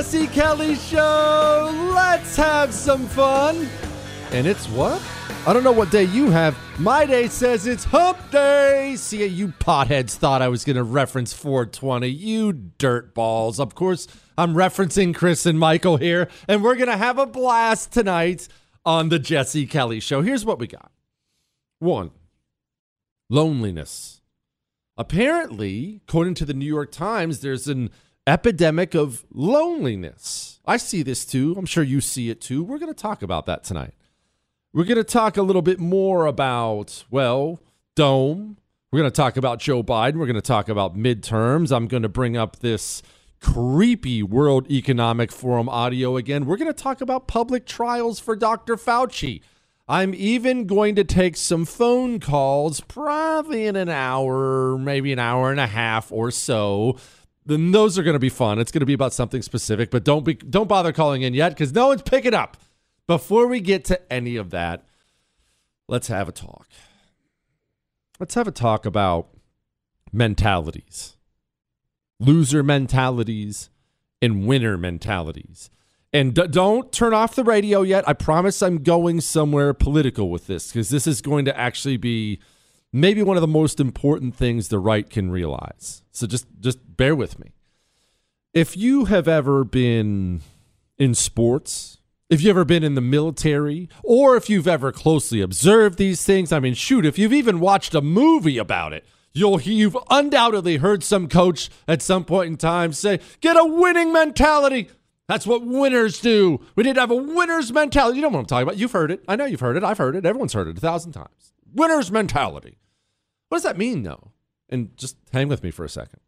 Jesse Kelly Show. Let's have some fun. And it's what? I don't know what day you have. My day says it's hump day. See, you potheads thought I was going to reference 420. You dirt balls. Of course, I'm referencing Chris and Michael here, and we're going to have a blast tonight on the Jesse Kelly Show. Here's what we got one, loneliness. Apparently, according to the New York Times, there's an epidemic of loneliness. I see this too. I'm sure you see it too. We're going to talk about that tonight. We're going to talk a little bit more about, well, Dome. We're going to talk about Joe Biden. We're going to talk about midterms. I'm going to bring up this creepy World Economic Forum audio again. We're going to talk about public trials for Dr. Fauci. I'm even going to take some phone calls, probably in an hour, maybe an hour and a half or so. Then those are going to be fun. It's going to be about something specific, but don't be don't bother calling in yet because no one's picking up. Before we get to any of that, let's have a talk. Let's have a talk about mentalities, loser mentalities, and winner mentalities. And d- don't turn off the radio yet. I promise I'm going somewhere political with this because this is going to actually be maybe one of the most important things the right can realize. So just just bear with me. If you have ever been in sports, if you've ever been in the military, or if you've ever closely observed these things, I mean, shoot, if you've even watched a movie about it, you'll you've undoubtedly heard some coach at some point in time say, "Get a winning mentality." That's what winners do. We need to have a winner's mentality. You know what I'm talking about. You've heard it. I know you've heard it. I've heard it. Everyone's heard it a thousand times. Winner's mentality. What does that mean, though? And just hang with me for a second.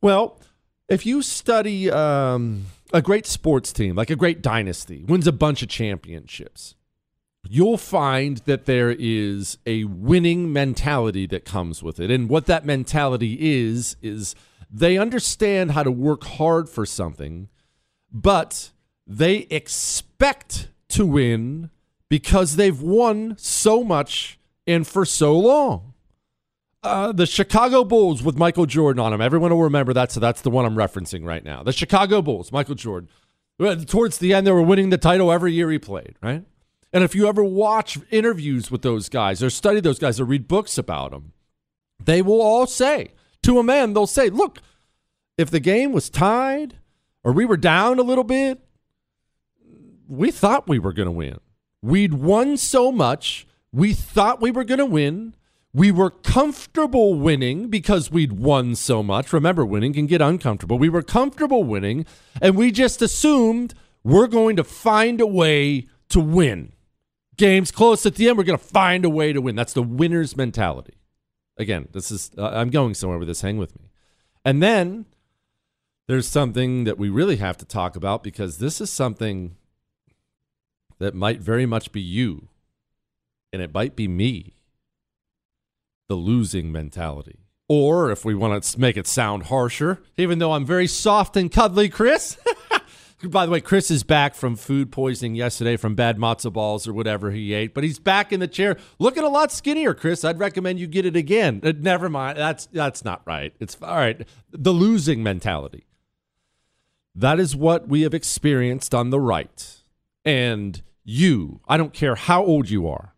Well, if you study um, a great sports team, like a great dynasty, wins a bunch of championships, you'll find that there is a winning mentality that comes with it. And what that mentality is, is they understand how to work hard for something, but they expect to win because they've won so much and for so long. Uh, the Chicago Bulls with Michael Jordan on them. Everyone will remember that, so that's the one I'm referencing right now. The Chicago Bulls, Michael Jordan. Towards the end, they were winning the title every year he played, right? And if you ever watch interviews with those guys or study those guys or read books about them, they will all say, to a man, they'll say, look, if the game was tied or we were down a little bit, we thought we were going to win. We'd won so much, we thought we were going to win. We were comfortable winning because we'd won so much. Remember, winning can get uncomfortable. We were comfortable winning, and we just assumed we're going to find a way to win. Game's close at the end, we're going to find a way to win. That's the winner's mentality. Again, this is uh, I'm going somewhere with this. Hang with me. And then there's something that we really have to talk about because this is something that might very much be you and it might be me the losing mentality. Or if we want to make it sound harsher, even though I'm very soft and cuddly, Chris. By the way, Chris is back from food poisoning yesterday from bad matzo balls or whatever he ate, but he's back in the chair, looking a lot skinnier. Chris, I'd recommend you get it again. Uh, never mind, that's that's not right. It's all right. The losing mentality. That is what we have experienced on the right, and you. I don't care how old you are.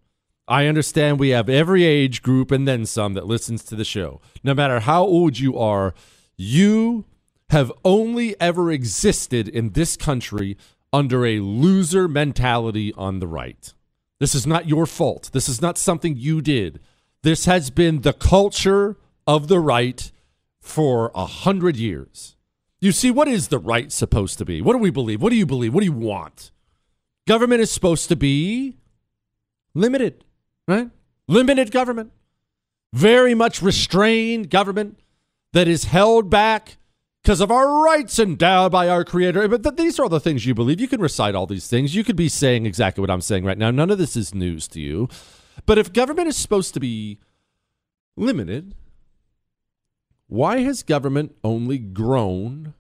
I understand we have every age group and then some that listens to the show. No matter how old you are, you have only ever existed in this country under a loser mentality on the right. This is not your fault. This is not something you did. This has been the culture of the right for a hundred years. You see, what is the right supposed to be? What do we believe? What do you believe? What do you want? Government is supposed to be limited, right? Limited government. Very much restrained government that is held back because of our rights endowed by our creator. But th- these are all the things you believe. You can recite all these things. You could be saying exactly what I'm saying right now. None of this is news to you. But if government is supposed to be limited, why has government only grown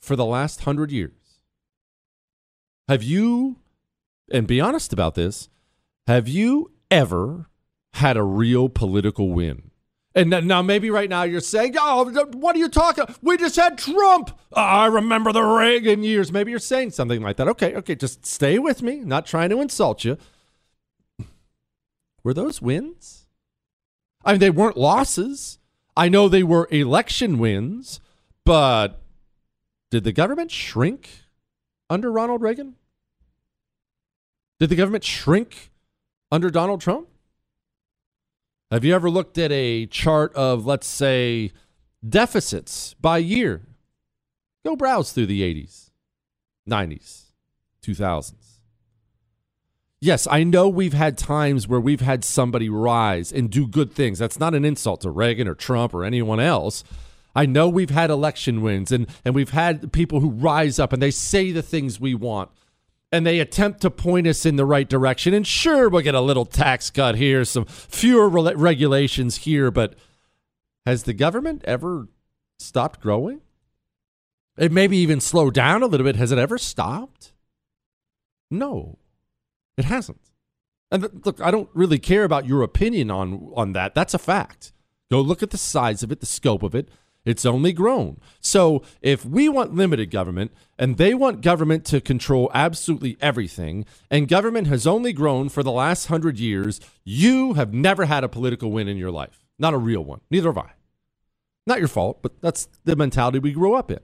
for the last hundred years? Have you, and be honest about this, have you ever had a real political win? And now maybe right now you're saying, "Oh, what are you talking? We just had Trump." I remember the Reagan years. Maybe you're saying something like that. Okay, okay, just stay with me. Not trying to insult you. Were those wins? I mean, they weren't losses. I know they were election wins, but did the government shrink under Ronald Reagan? Did the government shrink under Donald Trump? Have you ever looked at a chart of, let's say, deficits by year? Go browse through the 80s, 90s, 2000s. Yes, I know we've had times where we've had somebody rise and do good things. That's not an insult to Reagan or Trump or anyone else. I know we've had election wins and, and we've had people who rise up and they say the things we want and they attempt to point us in the right direction. And sure, we'll get a little tax cut here, some fewer re- regulations here, but has the government ever stopped growing? It maybe even slowed down a little bit. Has it ever stopped? No, it hasn't. And th- look, I don't really care about your opinion on on that. That's a fact. Go look at the size of it, the scope of it. It's only grown. So if we want limited government and they want government to control absolutely everything, and government has only grown for the last hundred years, you have never had a political win in your life. Not a real one. Neither have I. Not your fault, but that's the mentality we grew up in.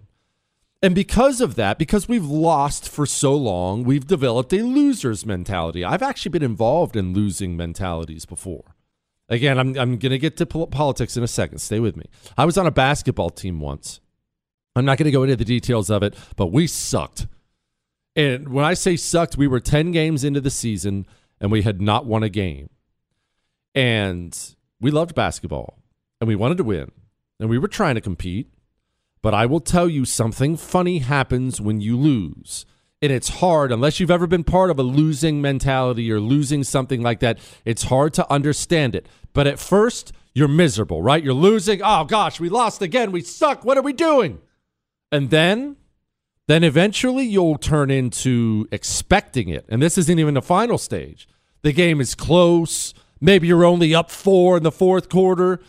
And because of that, because we've lost for so long, we've developed a loser's mentality. I've actually been involved in losing mentalities before. Again, I'm, I'm going to get to politics in a second. Stay with me. I was on a basketball team once. I'm not going to go into the details of it, but we sucked. And when I say sucked, we were 10 games into the season and we had not won a game. And we loved basketball and we wanted to win and we were trying to compete. But I will tell you something funny happens when you lose. And it's hard, unless you've ever been part of a losing mentality or losing something like that, it's hard to understand it. But at first, you're miserable, right? You're losing. Oh gosh, we lost again. We suck. What are we doing? And then, then eventually you'll turn into expecting it. And this isn't even the final stage. The game is close. Maybe you're only up four in the fourth quarter.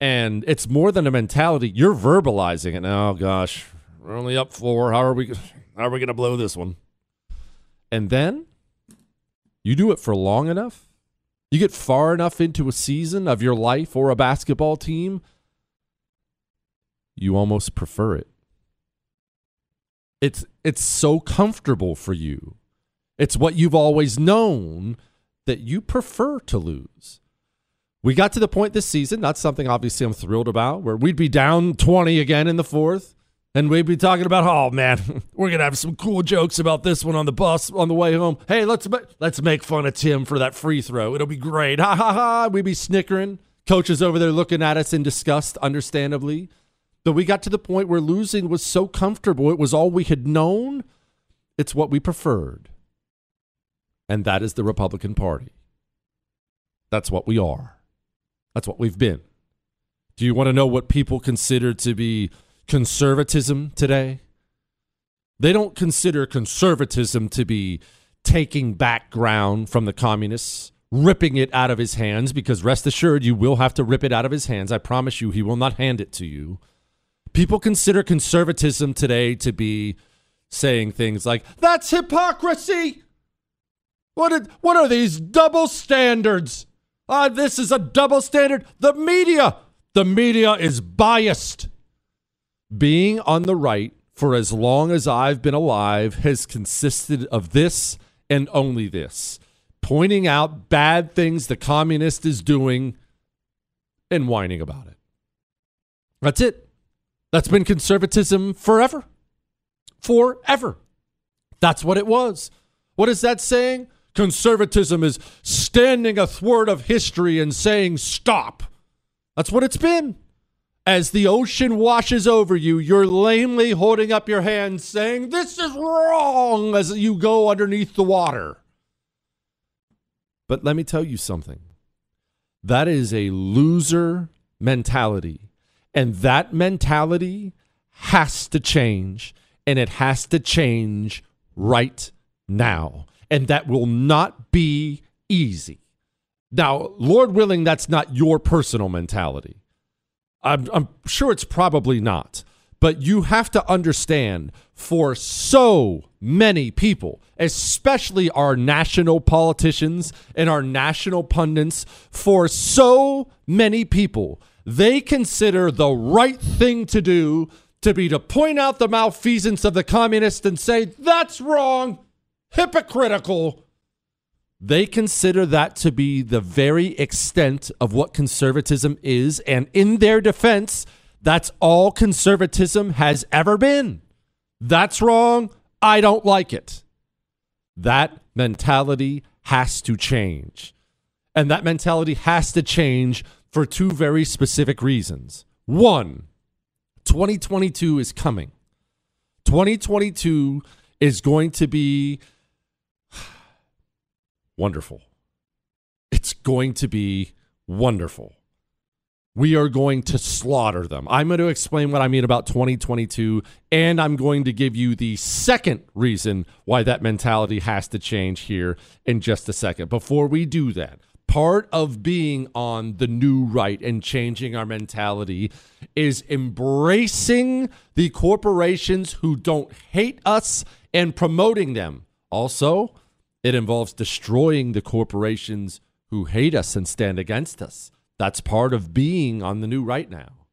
And it's more than a mentality. You're verbalizing it. Oh gosh, we're only up four. How are we? Are we going to blow this one? And then you do it for long enough. You get far enough into a season of your life or a basketball team, you almost prefer it. It's it's so comfortable for you. It's what you've always known that you prefer to lose. We got to the point this season, not something obviously I'm thrilled about, where we'd be down 20 again in the fourth. And we'd be talking about, oh man, we're gonna have some cool jokes about this one on the bus on the way home. Hey, let's ma- let's make fun of Tim for that free throw. It'll be great. Ha ha ha. We'd be snickering. Coaches over there looking at us in disgust, understandably. But we got to the point where losing was so comfortable. It was all we had known. It's what we preferred. And that is the Republican Party. That's what we are. That's what we've been. Do you want to know what people consider to be conservatism today? They don't consider conservatism to be taking back ground from the communists, ripping it out of his hands, because rest assured, you will have to rip it out of his hands. I promise you, he will not hand it to you. People consider conservatism today to be saying things like, that's hypocrisy. What are, what are these double standards? Uh, this is a double standard. The media, the media is biased being on the right for as long as I've been alive has consisted of this and only this pointing out bad things the communist is doing and whining about it. That's it. That's been conservatism forever. Forever. That's what it was. What is that saying? Conservatism is standing athwart of history and saying stop. That's what it's been. As the ocean washes over you, you're lamely holding up your hands saying, This is wrong, as you go underneath the water. But let me tell you something that is a loser mentality. And that mentality has to change, and it has to change right now. And that will not be easy. Now, Lord willing, that's not your personal mentality. I'm, I'm sure it's probably not. But you have to understand for so many people, especially our national politicians and our national pundits, for so many people, they consider the right thing to do to be to point out the malfeasance of the communists and say, that's wrong, hypocritical, they consider that to be the very extent of what conservatism is. And in their defense, that's all conservatism has ever been. That's wrong. I don't like it. That mentality has to change. And that mentality has to change for two very specific reasons. One, 2022 is coming. 2022 is going to be wonderful. It's going to be wonderful. We are going to slaughter them. I'm going to explain what I mean about 2022, and I'm going to give you the second reason why that mentality has to change here in just a second. Before we do that, part of being on the new right and changing our mentality is embracing the corporations who don't hate us and promoting them. Also, it involves destroying the corporations who hate us and stand against us. That's part of being on the new right now.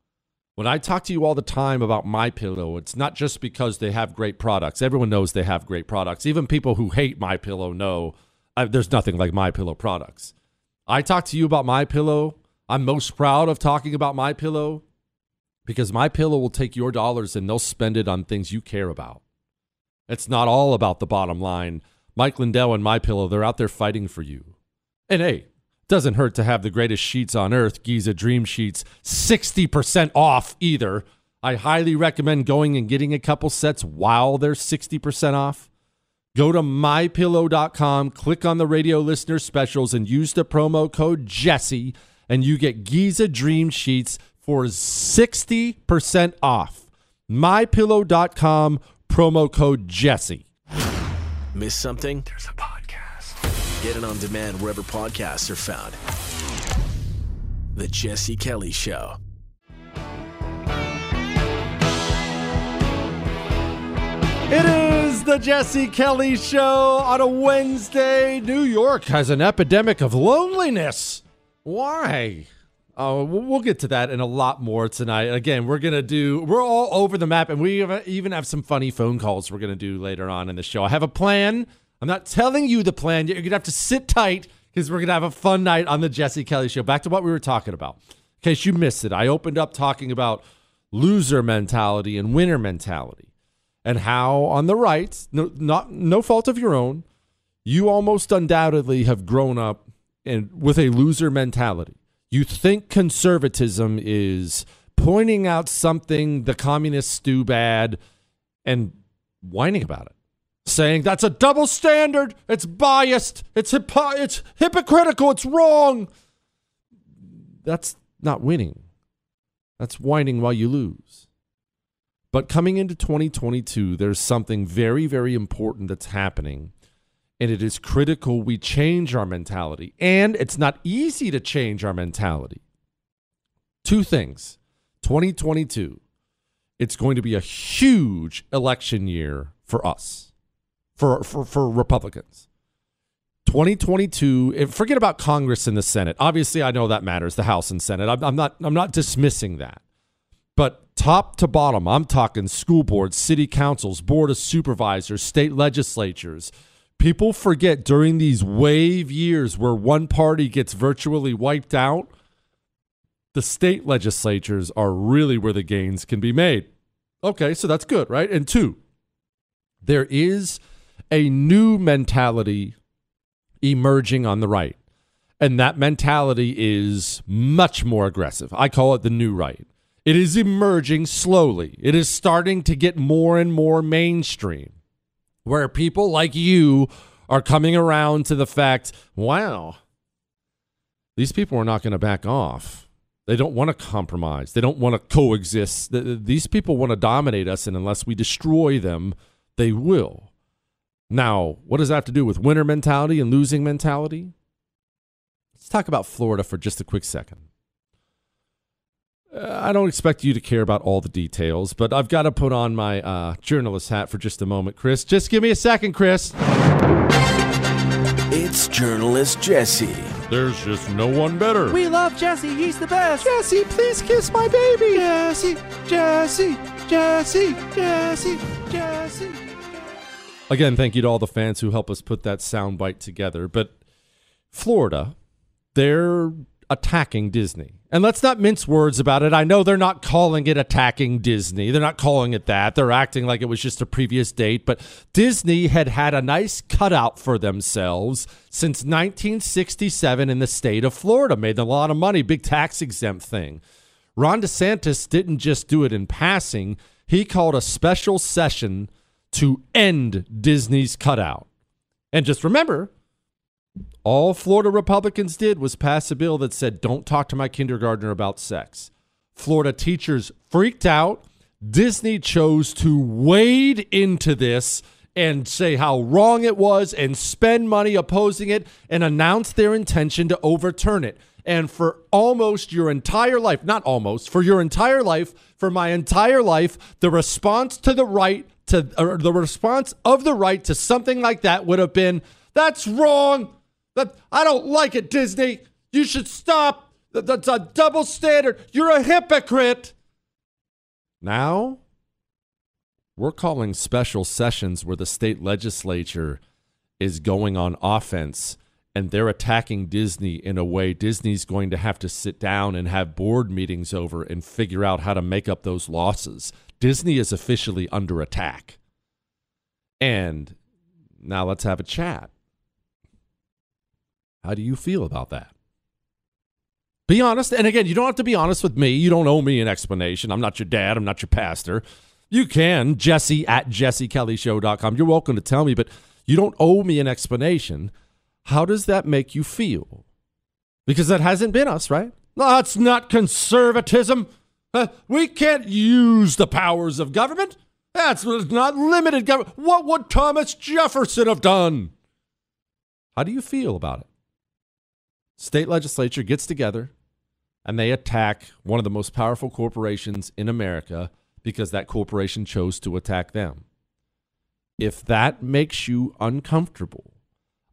When I talk to you all the time about my pillow, it's not just because they have great products. Everyone knows they have great products. Even people who hate my pillow know I, there's nothing like my pillow products. I talk to you about my pillow. I'm most proud of talking about my pillow because my pillow will take your dollars and they'll spend it on things you care about. It's not all about the bottom line Mike Lindell and My Pillow, they're out there fighting for you. And hey, doesn't hurt to have the greatest sheets on earth, Giza Dream Sheets, 60% off either. I highly recommend going and getting a couple sets while they're 60% off. Go to mypillow.com, click on the radio listener specials, and use the promo code Jesse, and you get Giza Dream Sheets for 60% off. mypillow.com, promo code Jesse. Miss something? There's a podcast. Get it on demand wherever podcasts are found. The Jesse Kelly Show. It is the Jesse Kelly Show on a Wednesday. New York has an epidemic of loneliness. Why? Oh, we'll get to that and a lot more tonight. Again, we're gonna do. We're all over the map, and we even have some funny phone calls we're gonna do later on in the show. I have a plan. I'm not telling you the plan. Yet. You're gonna have to sit tight because we're gonna have a fun night on the Jesse Kelly Show. Back to what we were talking about. In case you missed it, I opened up talking about loser mentality and winner mentality and how on the right, no, not no fault of your own, you almost undoubtedly have grown up in, with a loser mentality. You think conservatism is pointing out something the communists do bad and whining about it, saying that's a double standard, it's biased, it's it's hypocritical, it's wrong. That's not winning. That's whining while you lose. But coming into 2022, there's something very, very important that's happening. And it is critical we change our mentality. And it's not easy to change our mentality. Two things 2022, it's going to be a huge election year for us, for, for, for Republicans. 2022 forget about congress and the senate obviously i know that matters the house and senate I'm, I'm, not i'm not dismissing that but top to bottom, I'm talking school boards, city councils, board of supervisors, state legislatures. People forget during these wave years where one party gets virtually wiped out, the state legislatures are really where the gains can be made. Okay, so that's good, right? And two, there is a new mentality emerging on the right. And that mentality is much more aggressive. I call it the new right. It is emerging slowly. It is starting to get more and more mainstream, where people like you are coming around to the fact wow, these people are not going to back off. They don't want to compromise. They don't want to coexist. These people want to dominate us, and unless we destroy them, they will. Now, what does that have to do with winner mentality and losing mentality? Let's talk about Florida for just a quick second. I don't expect you to care about all the details, but I've got to put on my uh, journalist hat for just a moment, Chris. Just give me a second, Chris. It's journalist Jesse. There's just no one better. We love Jesse. He's the best. Jesse, please kiss my baby. Jesse, Jesse, Jesse, Jesse, Jesse. Again, thank you to all the fans who help us put that soundbite together. But Florida, they're attacking Disney. And let's not mince words about it. I know they're not calling it attacking Disney. They're not calling it that. They're acting like it was just a previous date. But Disney had had a nice cutout for themselves since 1967 in the state of Florida. Made a lot of money, big tax exempt thing. Ron DeSantis didn't just do it in passing, he called a special session to end Disney's cutout. And just remember, all Florida Republicans did was pass a bill that said, don't talk to my kindergartner about sex. Florida teachers freaked out. Disney chose to wade into this and say how wrong it was and spend money opposing it and announce their intention to overturn it. And for almost your entire life, not almost, for your entire life, for my entire life, the response to the right to or the response of the right to something like that would have been that's wrong. I don't like it, Disney. You should stop. That's a double standard. You're a hypocrite. Now, we're calling special sessions where the state legislature is going on offense and they're attacking Disney in a way Disney's going to have to sit down and have board meetings over and figure out how to make up those losses. Disney is officially under attack. And now let's have a chat. How do you feel about that? Be honest. And again, you don't have to be honest with me. You don't owe me an explanation. I'm not your dad. I'm not your pastor. You can, Jesse at jessekellyshow.com. You're welcome to tell me, but You don't owe me an explanation. How does that make you feel? Because that hasn't been us, right? That's not conservatism. Uh, we can't use the powers of government. That's not limited government. What would Thomas Jefferson have done? How do you feel about it? State legislature gets together and they attack one of the most powerful corporations in America because that corporation chose to attack them. If that makes you uncomfortable,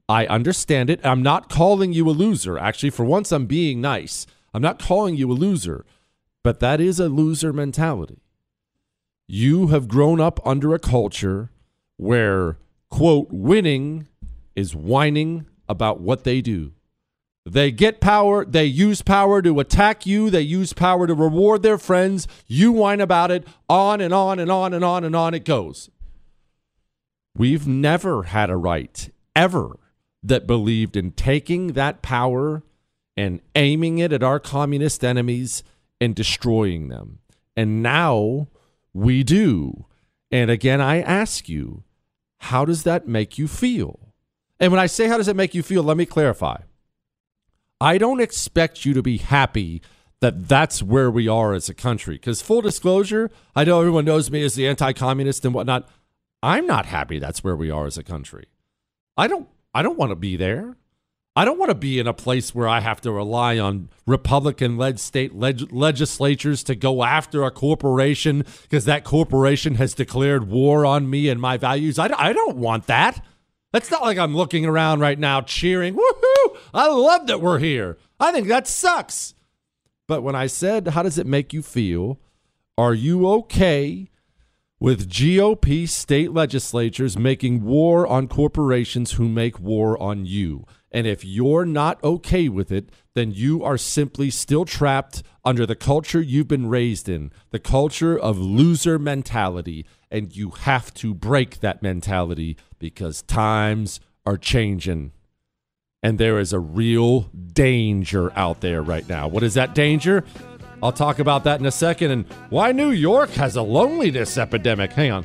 I understand it. I'm not calling you a loser. Actually, for once, I'm being nice. I'm not calling you a loser, but that is a loser mentality. You have grown up under a culture where, quote, winning is whining about what they do. They get power, they use power to attack you, they use power to reward their friends. You whine about it, on and on and on and on and on it goes. We've never had a right, ever, that believed in taking that power and aiming it at our communist enemies and destroying them. And now we do. And again, I ask you, how does that make you feel? And when I say how does it make you feel, let me clarify. I don't expect you to be happy that that's where we are as a country. Because, full disclosure, I know everyone knows me as the anti communist and whatnot. I'm not happy that's where we are as a country. I don't I don't want to be there. I don't want to be in a place where I have to rely on Republican led state leg- legislatures to go after a corporation because that corporation has declared war on me and my values. I, I don't want that. That's not like I'm looking around right now cheering, woohoo! I love that we're here. I think that sucks. But when I said, how does it make you feel? Are you okay with GOP state legislatures making war on corporations who make war on you? And if you're not okay with it, then you are simply still trapped under the culture you've been raised in, the culture of loser mentality. And you have to break that mentality because times are changing. And there is a real danger out there right now. What is that danger? I'll talk about that in a second. And why New York has a loneliness epidemic. Hang on.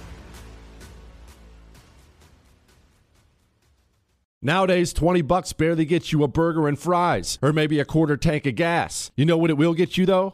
Nowadays, 20 bucks barely gets you a burger and fries, or maybe a quarter tank of gas. You know what it will get you though?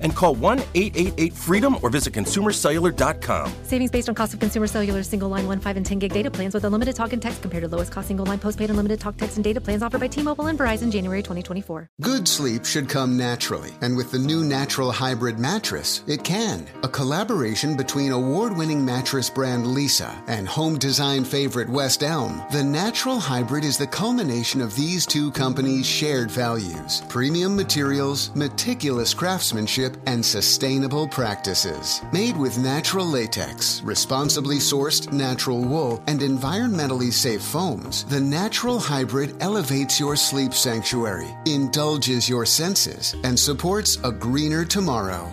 And call 1 888 freedom or visit consumercellular.com. Savings based on cost of consumer cellular single line 1, 5, and 10 gig data plans with unlimited talk and text compared to lowest cost single line postpaid unlimited talk, text, and data plans offered by T Mobile and Verizon January 2024. Good sleep should come naturally, and with the new Natural Hybrid mattress, it can. A collaboration between award winning mattress brand Leesa and home design favorite West Elm, the Natural Hybrid is the culmination of these two companies' shared values premium materials, meticulous craftsmanship, and sustainable practices. Made with natural latex, responsibly sourced natural wool, and environmentally safe foams, the Natural Hybrid elevates your sleep sanctuary, indulges your senses, and supports a greener tomorrow.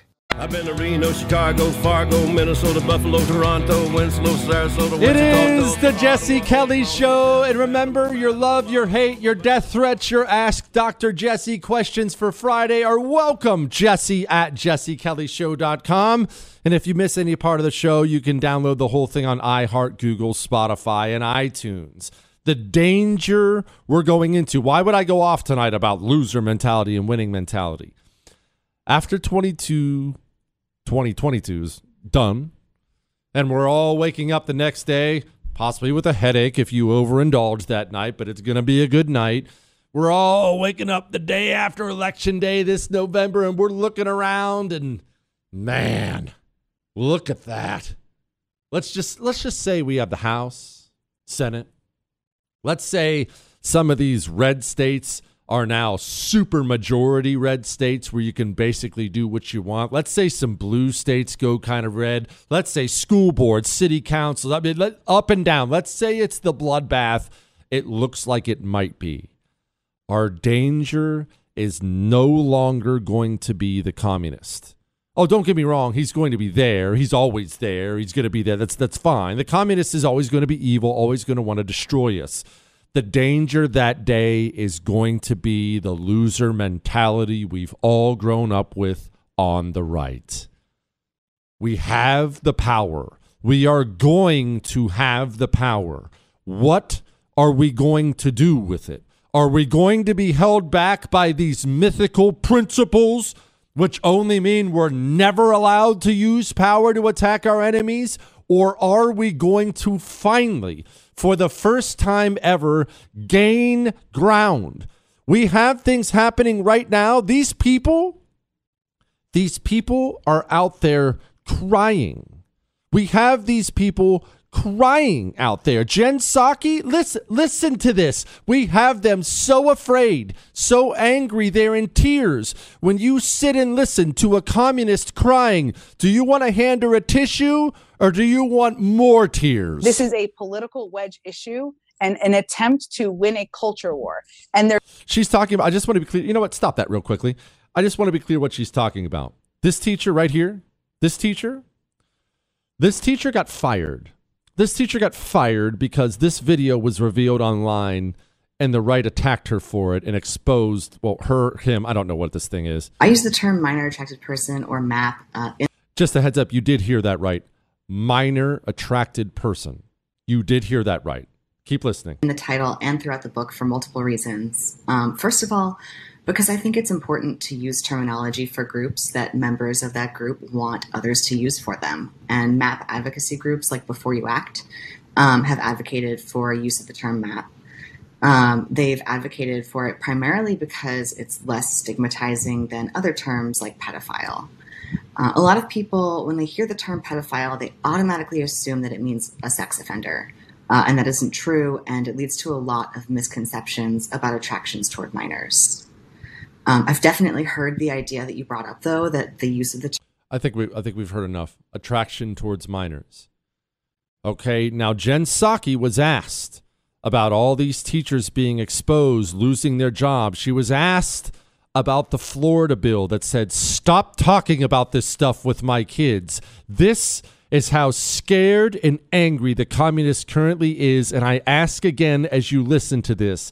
I've been to Reno, Chicago, Fargo, Minnesota, Buffalo, Toronto, Winslow, Sarasota, It is the Jesse Kelly Show. And remember, your love, your hate, your death threats, your Ask Dr. Jesse questions for Friday are welcome. Jesse at jessekellyshow.com. And if you miss any part of the show, you can download the whole thing on iHeart, Google, Spotify, and iTunes. The danger we're going into. Why would I go off tonight about loser mentality and winning mentality? After 22, 2022's done, and we're all waking up the next day, possibly with a headache if you overindulge that night, but it's going to be a good night. We're all waking up the day after election day this November and we're looking around and man, look at that. Let's just let's just say we have the House, Senate. Let's say some of these red states are now super majority red states where you can basically do what you want. Let's say some blue states go kind of red. Let's say school boards, city councils, I mean, let, up and down. Let's say it's the bloodbath. It looks like it might be. Our danger is no longer going to be the communist. Oh, don't get me wrong. He's going to be there. He's always there. He's going to be there. That's that's fine. The communist is always going to be evil. Always going to want to destroy us the danger that day is going to be the loser mentality we've all grown up with on the right. We have the power. We are going to have the power. What are we going to do with it? Are we going to be held back by these mythical principles, which only mean we're never allowed to use power to attack our enemies? Or are we going to finally for the first time ever, gain ground. We have things happening right now. These people, these people are out there crying. We have these people crying out there. Jen Psaki, listen, listen to this. We have them so afraid, so angry, they're in tears. When you sit and listen to a communist crying, do you want to hand her a tissue or do you want more tears? This is a political wedge issue and an attempt to win a culture war. And there She's talking about I just want to be clear. You know what? Stop that real quickly. I just want to be clear what she's talking about. This teacher right here, this teacher, this teacher got fired this teacher got fired because this video was revealed online and the right attacked her for it and exposed, well, her, him, I don't know what this thing is. I use the term minor attracted person or MAP. Uh, in- Just a heads up, you did hear that right. Minor attracted person. You did hear that right. Keep listening. In the title and throughout the book for multiple reasons. Um, first of all, because I think it's important to use terminology for groups that members of that group want others to use for them. And MAP advocacy groups like Before You Act um, have advocated for use of the term MAP. Um, they've advocated for it primarily because it's less stigmatizing than other terms like pedophile. Uh, a lot of people, when they hear the term pedophile, they automatically assume that it means a sex offender. Uh, and that isn't true, and it leads to a lot of misconceptions about attractions toward minors. Um, I've definitely heard the idea that you brought up, though, that the use of the. Term- I think we I think we've heard enough. Attraction towards minors. Okay, now Jen Psaki was asked about all these teachers being exposed, losing their jobs. She was asked about the Florida bill that said, stop talking about this stuff with my kids. This is how scared and angry the communist currently is. And I ask again as you listen to this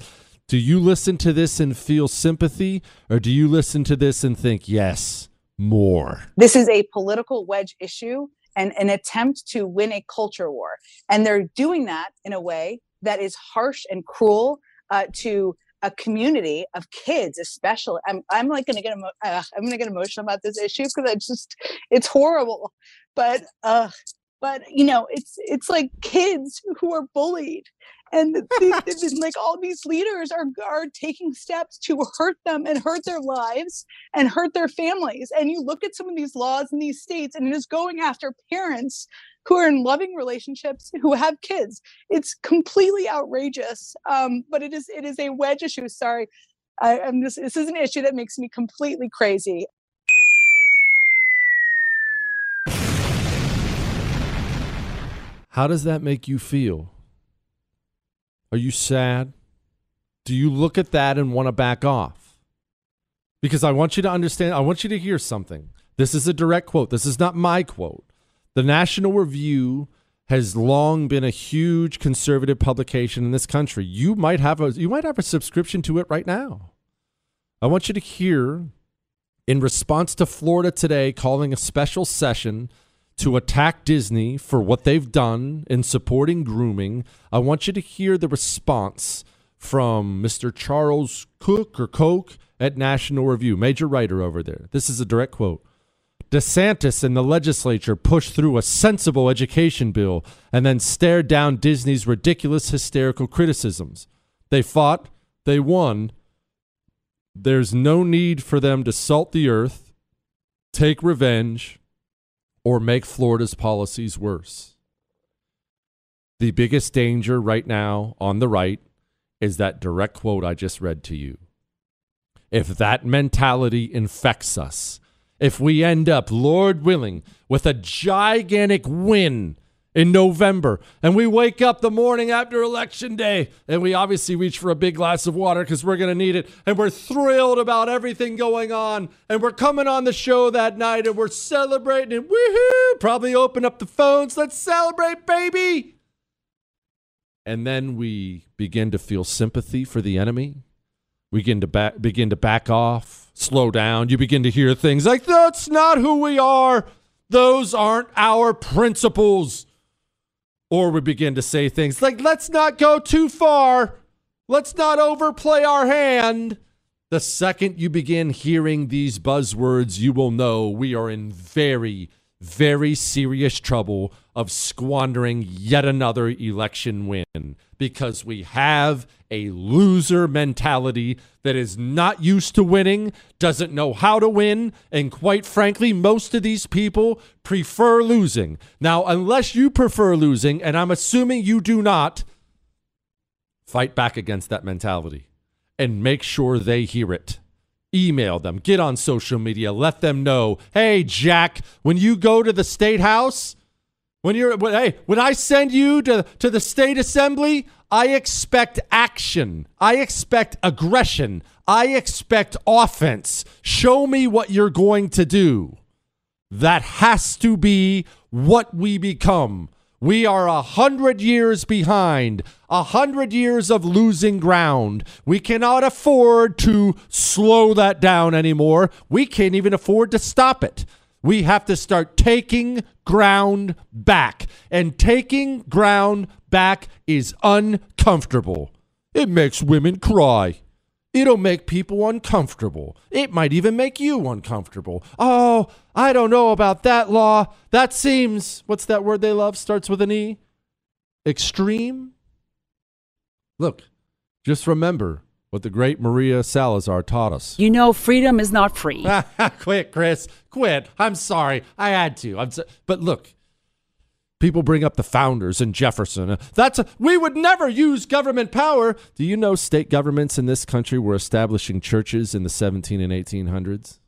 do you listen to this and feel sympathy, or do you listen to this and think, yes, more? This is a political wedge issue and an attempt to win a culture war. And they're doing that in a way that is harsh and cruel uh, to a community of kids, especially. I'm, I'm like going to get emo- uh, I'm to get emotional about this issue because it's just it's horrible. But uh, but you know, it's it's like kids who are bullied and like all these leaders are are taking steps to hurt them and hurt their lives and hurt their families. And you look at some of these laws in these states and it is going after parents who are in loving relationships who have kids. It's completely outrageous um, but it is it is a wedge issue. Sorry. I, i'm just this is an issue that makes me completely crazy. How does that make you feel are you sad? Do you look at that and want to back off? Because I want you to understand, I want you to hear something. This is a direct quote. This is not my quote. The National Review has long been a huge conservative publication in this country. You might have a you might have a subscription to it right now. I want you to hear in response to Florida today calling a special session to attack Disney for what they've done in supporting grooming, I want you to hear the response from Mr. Charles Cooke or Koch at National Review, major writer over there. This is a direct quote. DeSantis and the legislature pushed through a sensible education bill and then stared down Disney's ridiculous hysterical criticisms. They fought, they won. There's no need for them to salt the earth, take revenge, or make Florida's policies worse. The biggest danger right now on the right is that direct quote I just read to you. If that mentality infects us, if we end up, Lord willing, with a gigantic win in November, and we wake up the morning after Election Day, and we obviously reach for a big glass of water because we're going to need it, and we're thrilled about everything going on, and we're coming on the show that night, and we're celebrating, and woohoo! Probably open up the phones. Let's celebrate, baby! And then we begin to feel sympathy for the enemy. We begin to back, begin to back off, slow down. You begin to hear things like, "That's not who we are. Those aren't our principles." Or we begin to say things like, let's not go too far. Let's not overplay our hand. The second you begin hearing these buzzwords, you will know we are in very, very serious trouble of squandering yet another election win because we have a loser mentality that is not used to winning, doesn't know how to win, and quite frankly, most of these people prefer losing. Now, unless you prefer losing, and I'm assuming you do not, fight back against that mentality and make sure they hear it. Email them, get on social media, let them know hey, Jack, when you go to the state house, when you're when, hey, when I send you to, to the state assembly, I expect action. I expect aggression. I expect offense. Show me what you're going to do. That has to be what we become. We are a hundred years behind, a hundred years of losing ground. We cannot afford to slow that down anymore. We can't even afford to stop it. We have to start taking ground back. And taking ground back is uncomfortable. It makes women cry. It'll make people uncomfortable. It might even make you uncomfortable. Oh, I don't know about that law. That seems, what's that word they love? Starts with an E? Extreme? Look, just remember what the great Maria Salazar taught us. You know, freedom is not free. quit, Chris. Quit. I'm sorry. I had to. I'm so, but look, people bring up the founders and Jefferson. Uh, that's a, we would never use government power. Do you know state governments in this country were establishing churches in the 17 and 1800s?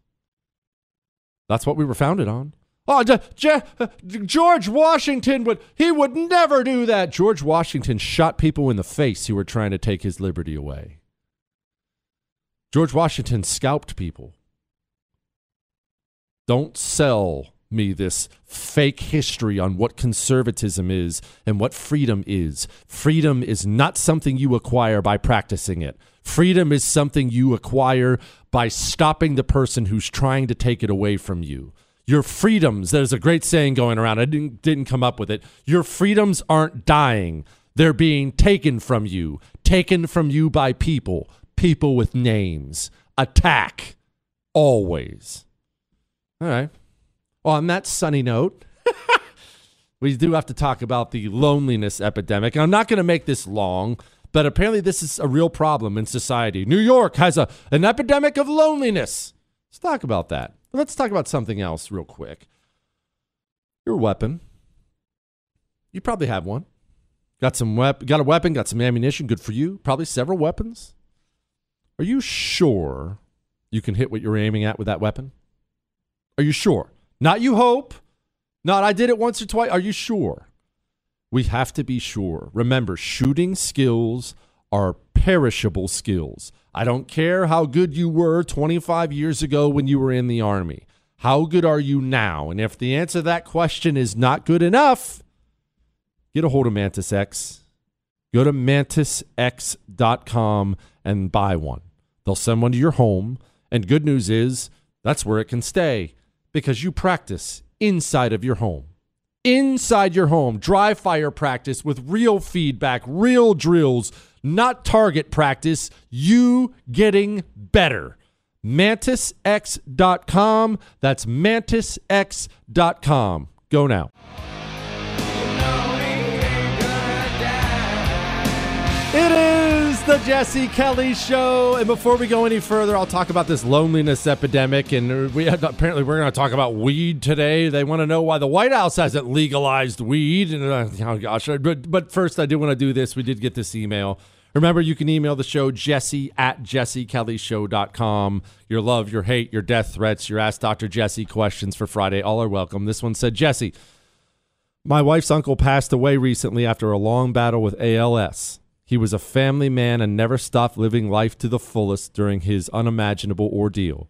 That's what we were founded on. Oh, uh, George Washington would he would never do that. George Washington shot people in the face who were trying to take his liberty away. George Washington scalped people. Don't sell me this fake history on what conservatism is and what freedom is. Freedom is not something you acquire by practicing it. Freedom is something you acquire by stopping the person who's trying to take it away from you. Your freedoms, there's a great saying going around. I didn't, didn't come up with it. Your freedoms aren't dying, they're being taken from you, taken from you by people, people with names. Attack, always. All right. Well, on that sunny note, we do have to talk about the loneliness epidemic. And I'm not going to make this long, but apparently this is a real problem in society. New York has a, an epidemic of loneliness. Let's talk about that. Let's talk about something else real quick. Your weapon. You probably have one. Got some wep- got a weapon, got some ammunition, good for you. Probably several weapons. Are you sure you can hit what you're aiming at with that weapon? Are you sure? Not you hope. Not I did it once or twice. Are you sure? We have to be sure. Remember, shooting skills are perishable skills. I don't care how good you were 25 years ago when you were in the Army. How good are you now? And if the answer to that question is not good enough, get a hold of Mantis X. Go to mantisx.com and buy one. They'll send one to your home. And good news is that's where it can stay because you practice inside of your home. Inside your home, dry fire practice with real feedback, real drills, not target practice, you getting better. MantisX.com. That's MantisX.com. Go now. The Jesse Kelly Show, and before we go any further, I'll talk about this loneliness epidemic. And we apparently we're going to talk about weed today. They want to know why the White House hasn't legalized weed. And uh, oh gosh, but but first, I do want to do this. We did get this email. Remember, you can email the show jesse at jessekellyshow.com. Your love, your hate, your death threats, your Ask Dr. Jesse questions for Friday, all are welcome. This one said, Jesse, my wife's uncle passed away recently after a long battle with ALS. He was a family man and never stopped living life to the fullest during his unimaginable ordeal.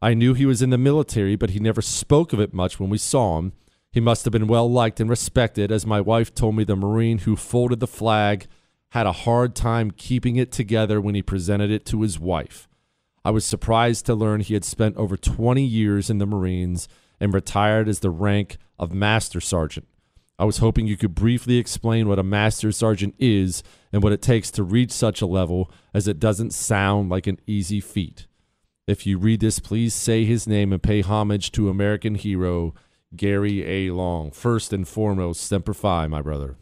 I knew he was in the military, but he never spoke of it much when we saw him. He must have been well liked and respected, as my wife told me the Marine who folded the flag had a hard time keeping it together when he presented it to his wife. I was surprised to learn he had spent over 20 years in the Marines and retired as the rank of Master Sergeant. I was hoping you could briefly explain what a Master Sergeant is and what it takes to reach such a level, as it doesn't sound like an easy feat. If you read this, please say his name and pay homage to American hero Gary A. Long. First and foremost, Semper Fi, my brother.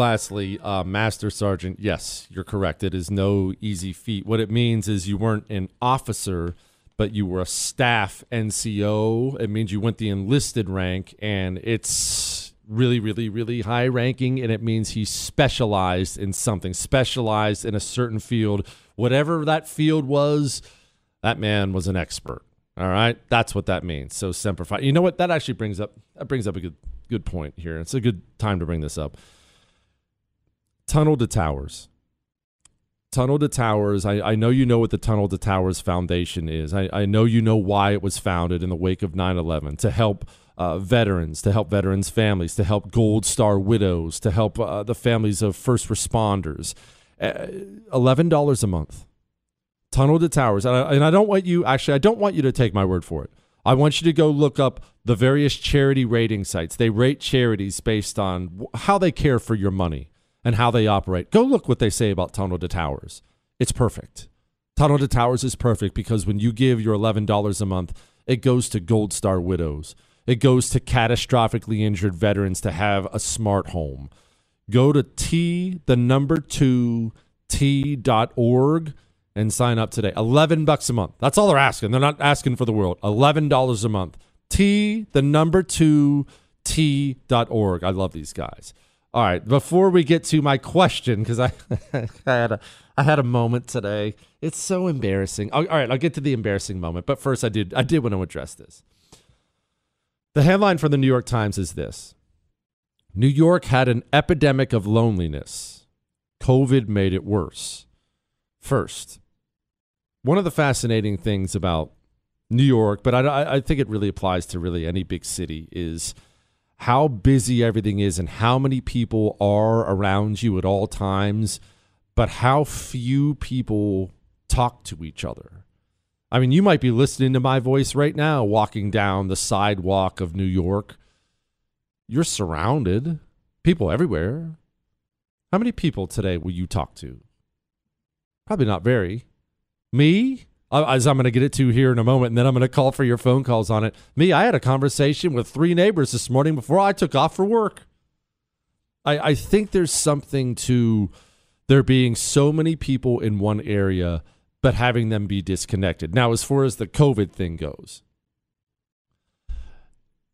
Lastly, uh, Master Sergeant, yes, you're correct. It is no easy feat. What it means is you weren't an officer, but you were a staff NCO. It means you went the enlisted rank, and it's really, really, really high ranking, and it means he specialized in something, specialized in a certain field. Whatever that field was, that man was an expert. All right, that's what that means. So semper fi. You know what? That actually brings up that brings up a good good point here. It's a good time to bring this up. Tunnel to Towers. Tunnel to Towers. I, I know you know what the Tunnel to Towers Foundation is. I, I know you know why it was founded in the wake of 9 11 to help uh, veterans, to help veterans' families, to help Gold Star widows, to help uh, the families of first responders. Uh, $11 a month. Tunnel to Towers. And I, and I don't want you, actually, I don't want you to take my word for it. I want you to go look up the various charity rating sites. They rate charities based on how they care for your money and how they operate. Go look what they say about Tunnel to Towers. It's perfect. Tunnel to Towers is perfect because when you give your $11 a month, it goes to Gold Star widows. It goes to catastrophically injured veterans to have a smart home. Go to T, the number two, T.org and sign up today. 11 bucks a month. That's all they're asking. They're not asking for the world. $11 a month. T, the number two, T.org. I love these guys. All right, before we get to my question, because I, I had a I had a moment today. It's so embarrassing. All right, I'll get to the embarrassing moment, but first I did I did want to address this. The headline from the New York Times is this: New York had an epidemic of loneliness. COVID made it worse. First, one of the fascinating things about New York, but I, I think it really applies to really any big city, is how busy everything is and how many people are around you at all times, but how few people talk to each other. I mean, you might be listening to my voice right now walking down the sidewalk of New York. You're surrounded, people everywhere. How many people today will you talk to? Probably not very. Me, as I'm going to get it to here in a moment, and then I'm going to call for your phone calls on it. Me, I had a conversation with three neighbors this morning before I took off for work. I, I think there's something to there being so many people in one area, but having them be disconnected. Now, as far as the COVID thing goes,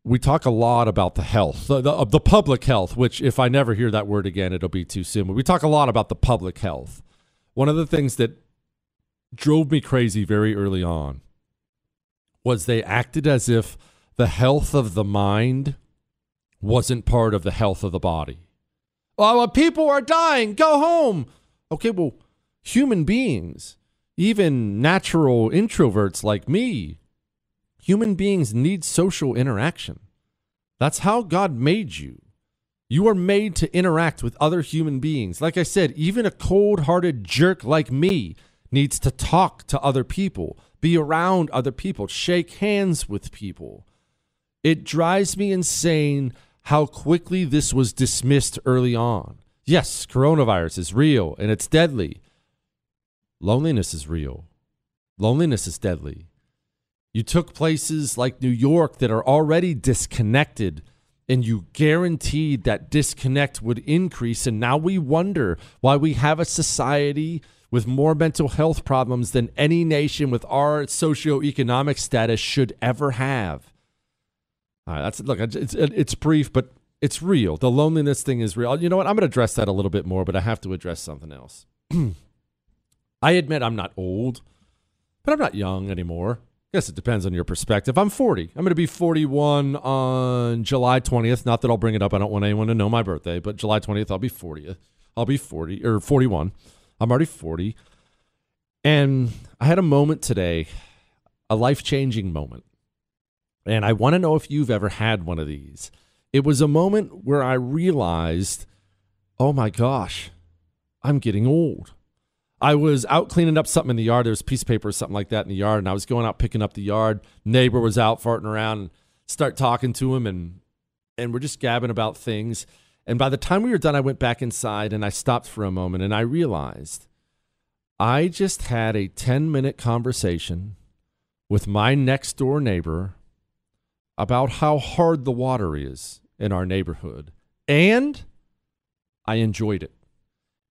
we talk a lot about the health, the, the, the public health, which if I never hear that word again, it'll be too soon. But we talk a lot about the public health. One of the things that drove me crazy very early on was they acted as if the health of the mind wasn't part of the health of the body. Oh, people are dying. Go home. Okay, well, human beings, even natural introverts like me, human beings need social interaction. That's how God made you. You are made to interact with other human beings. Like I said, even a cold hearted jerk like me needs to talk to other people, be around other people, shake hands with people. It drives me insane how quickly this was dismissed early on. Yes, coronavirus is real and it's deadly. Loneliness is real. Loneliness is deadly. You took places like New York that are already disconnected and you guaranteed that disconnect would increase. And now we wonder why we have a society with more mental health problems than any nation with our socioeconomic status should ever have. All right, that's look. It's it's brief, but it's real. The loneliness thing is real. You know what? I'm going to address that a little bit more, but I have to address something else. I admit I'm not old, but I'm not young anymore. I guess it depends on your perspective. I'm 40. I'm going to be 41 on July 20th. Not that I'll bring it up. I don't want anyone to know my birthday, but July 20th, I'll be 40. I'll be 40 or 41. I'm already 40. And I had a moment today, a life changing moment. And I want to know if you've ever had one of these. It was a moment where I realized, oh my gosh, I'm getting old. I was out cleaning up something in the yard. There was piece of paper or something like that in the yard, and I was going out picking up the yard. Neighbor was out farting around, and start talking to him, and and we're just gabbing about things. And by the time we were done, I went back inside and I stopped for a moment and I realized I just had a 10 minute conversation with my next door neighbor about how hard the water is in our neighborhood. And I enjoyed it.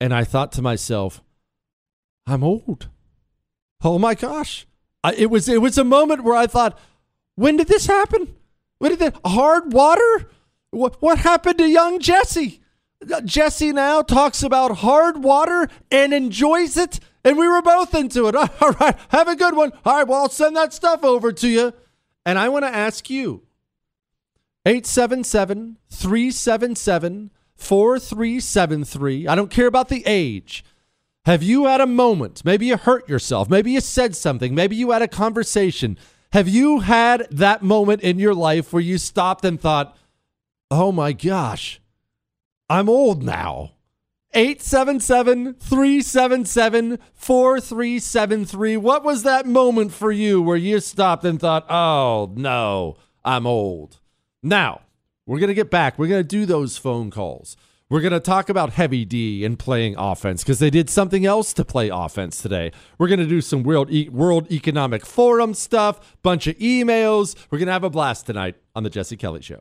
And I thought to myself, I'm old. Oh my gosh. I, it was it was a moment where I thought, when did this happen? When did that hard water? What, what happened to young Jesse? Uh, Jesse now talks about hard water and enjoys it, and we were both into it. All right, have a good one. All right, well, I'll send that stuff over to you. And I want to ask you 877 377 4373. I don't care about the age. Have you had a moment? Maybe you hurt yourself. Maybe you said something. Maybe you had a conversation. Have you had that moment in your life where you stopped and thought, oh my gosh, I'm old now. 877 377 4373. What was that moment for you where you stopped and thought, oh no, I'm old? Now, we're going to get back. We're going to do those phone calls. We're going to talk about Heavy D and playing offense because they did something else to play offense today. We're going to do some World, e- World Economic Forum stuff, bunch of emails. We're going to have a blast tonight on The Jesse Kelly Show.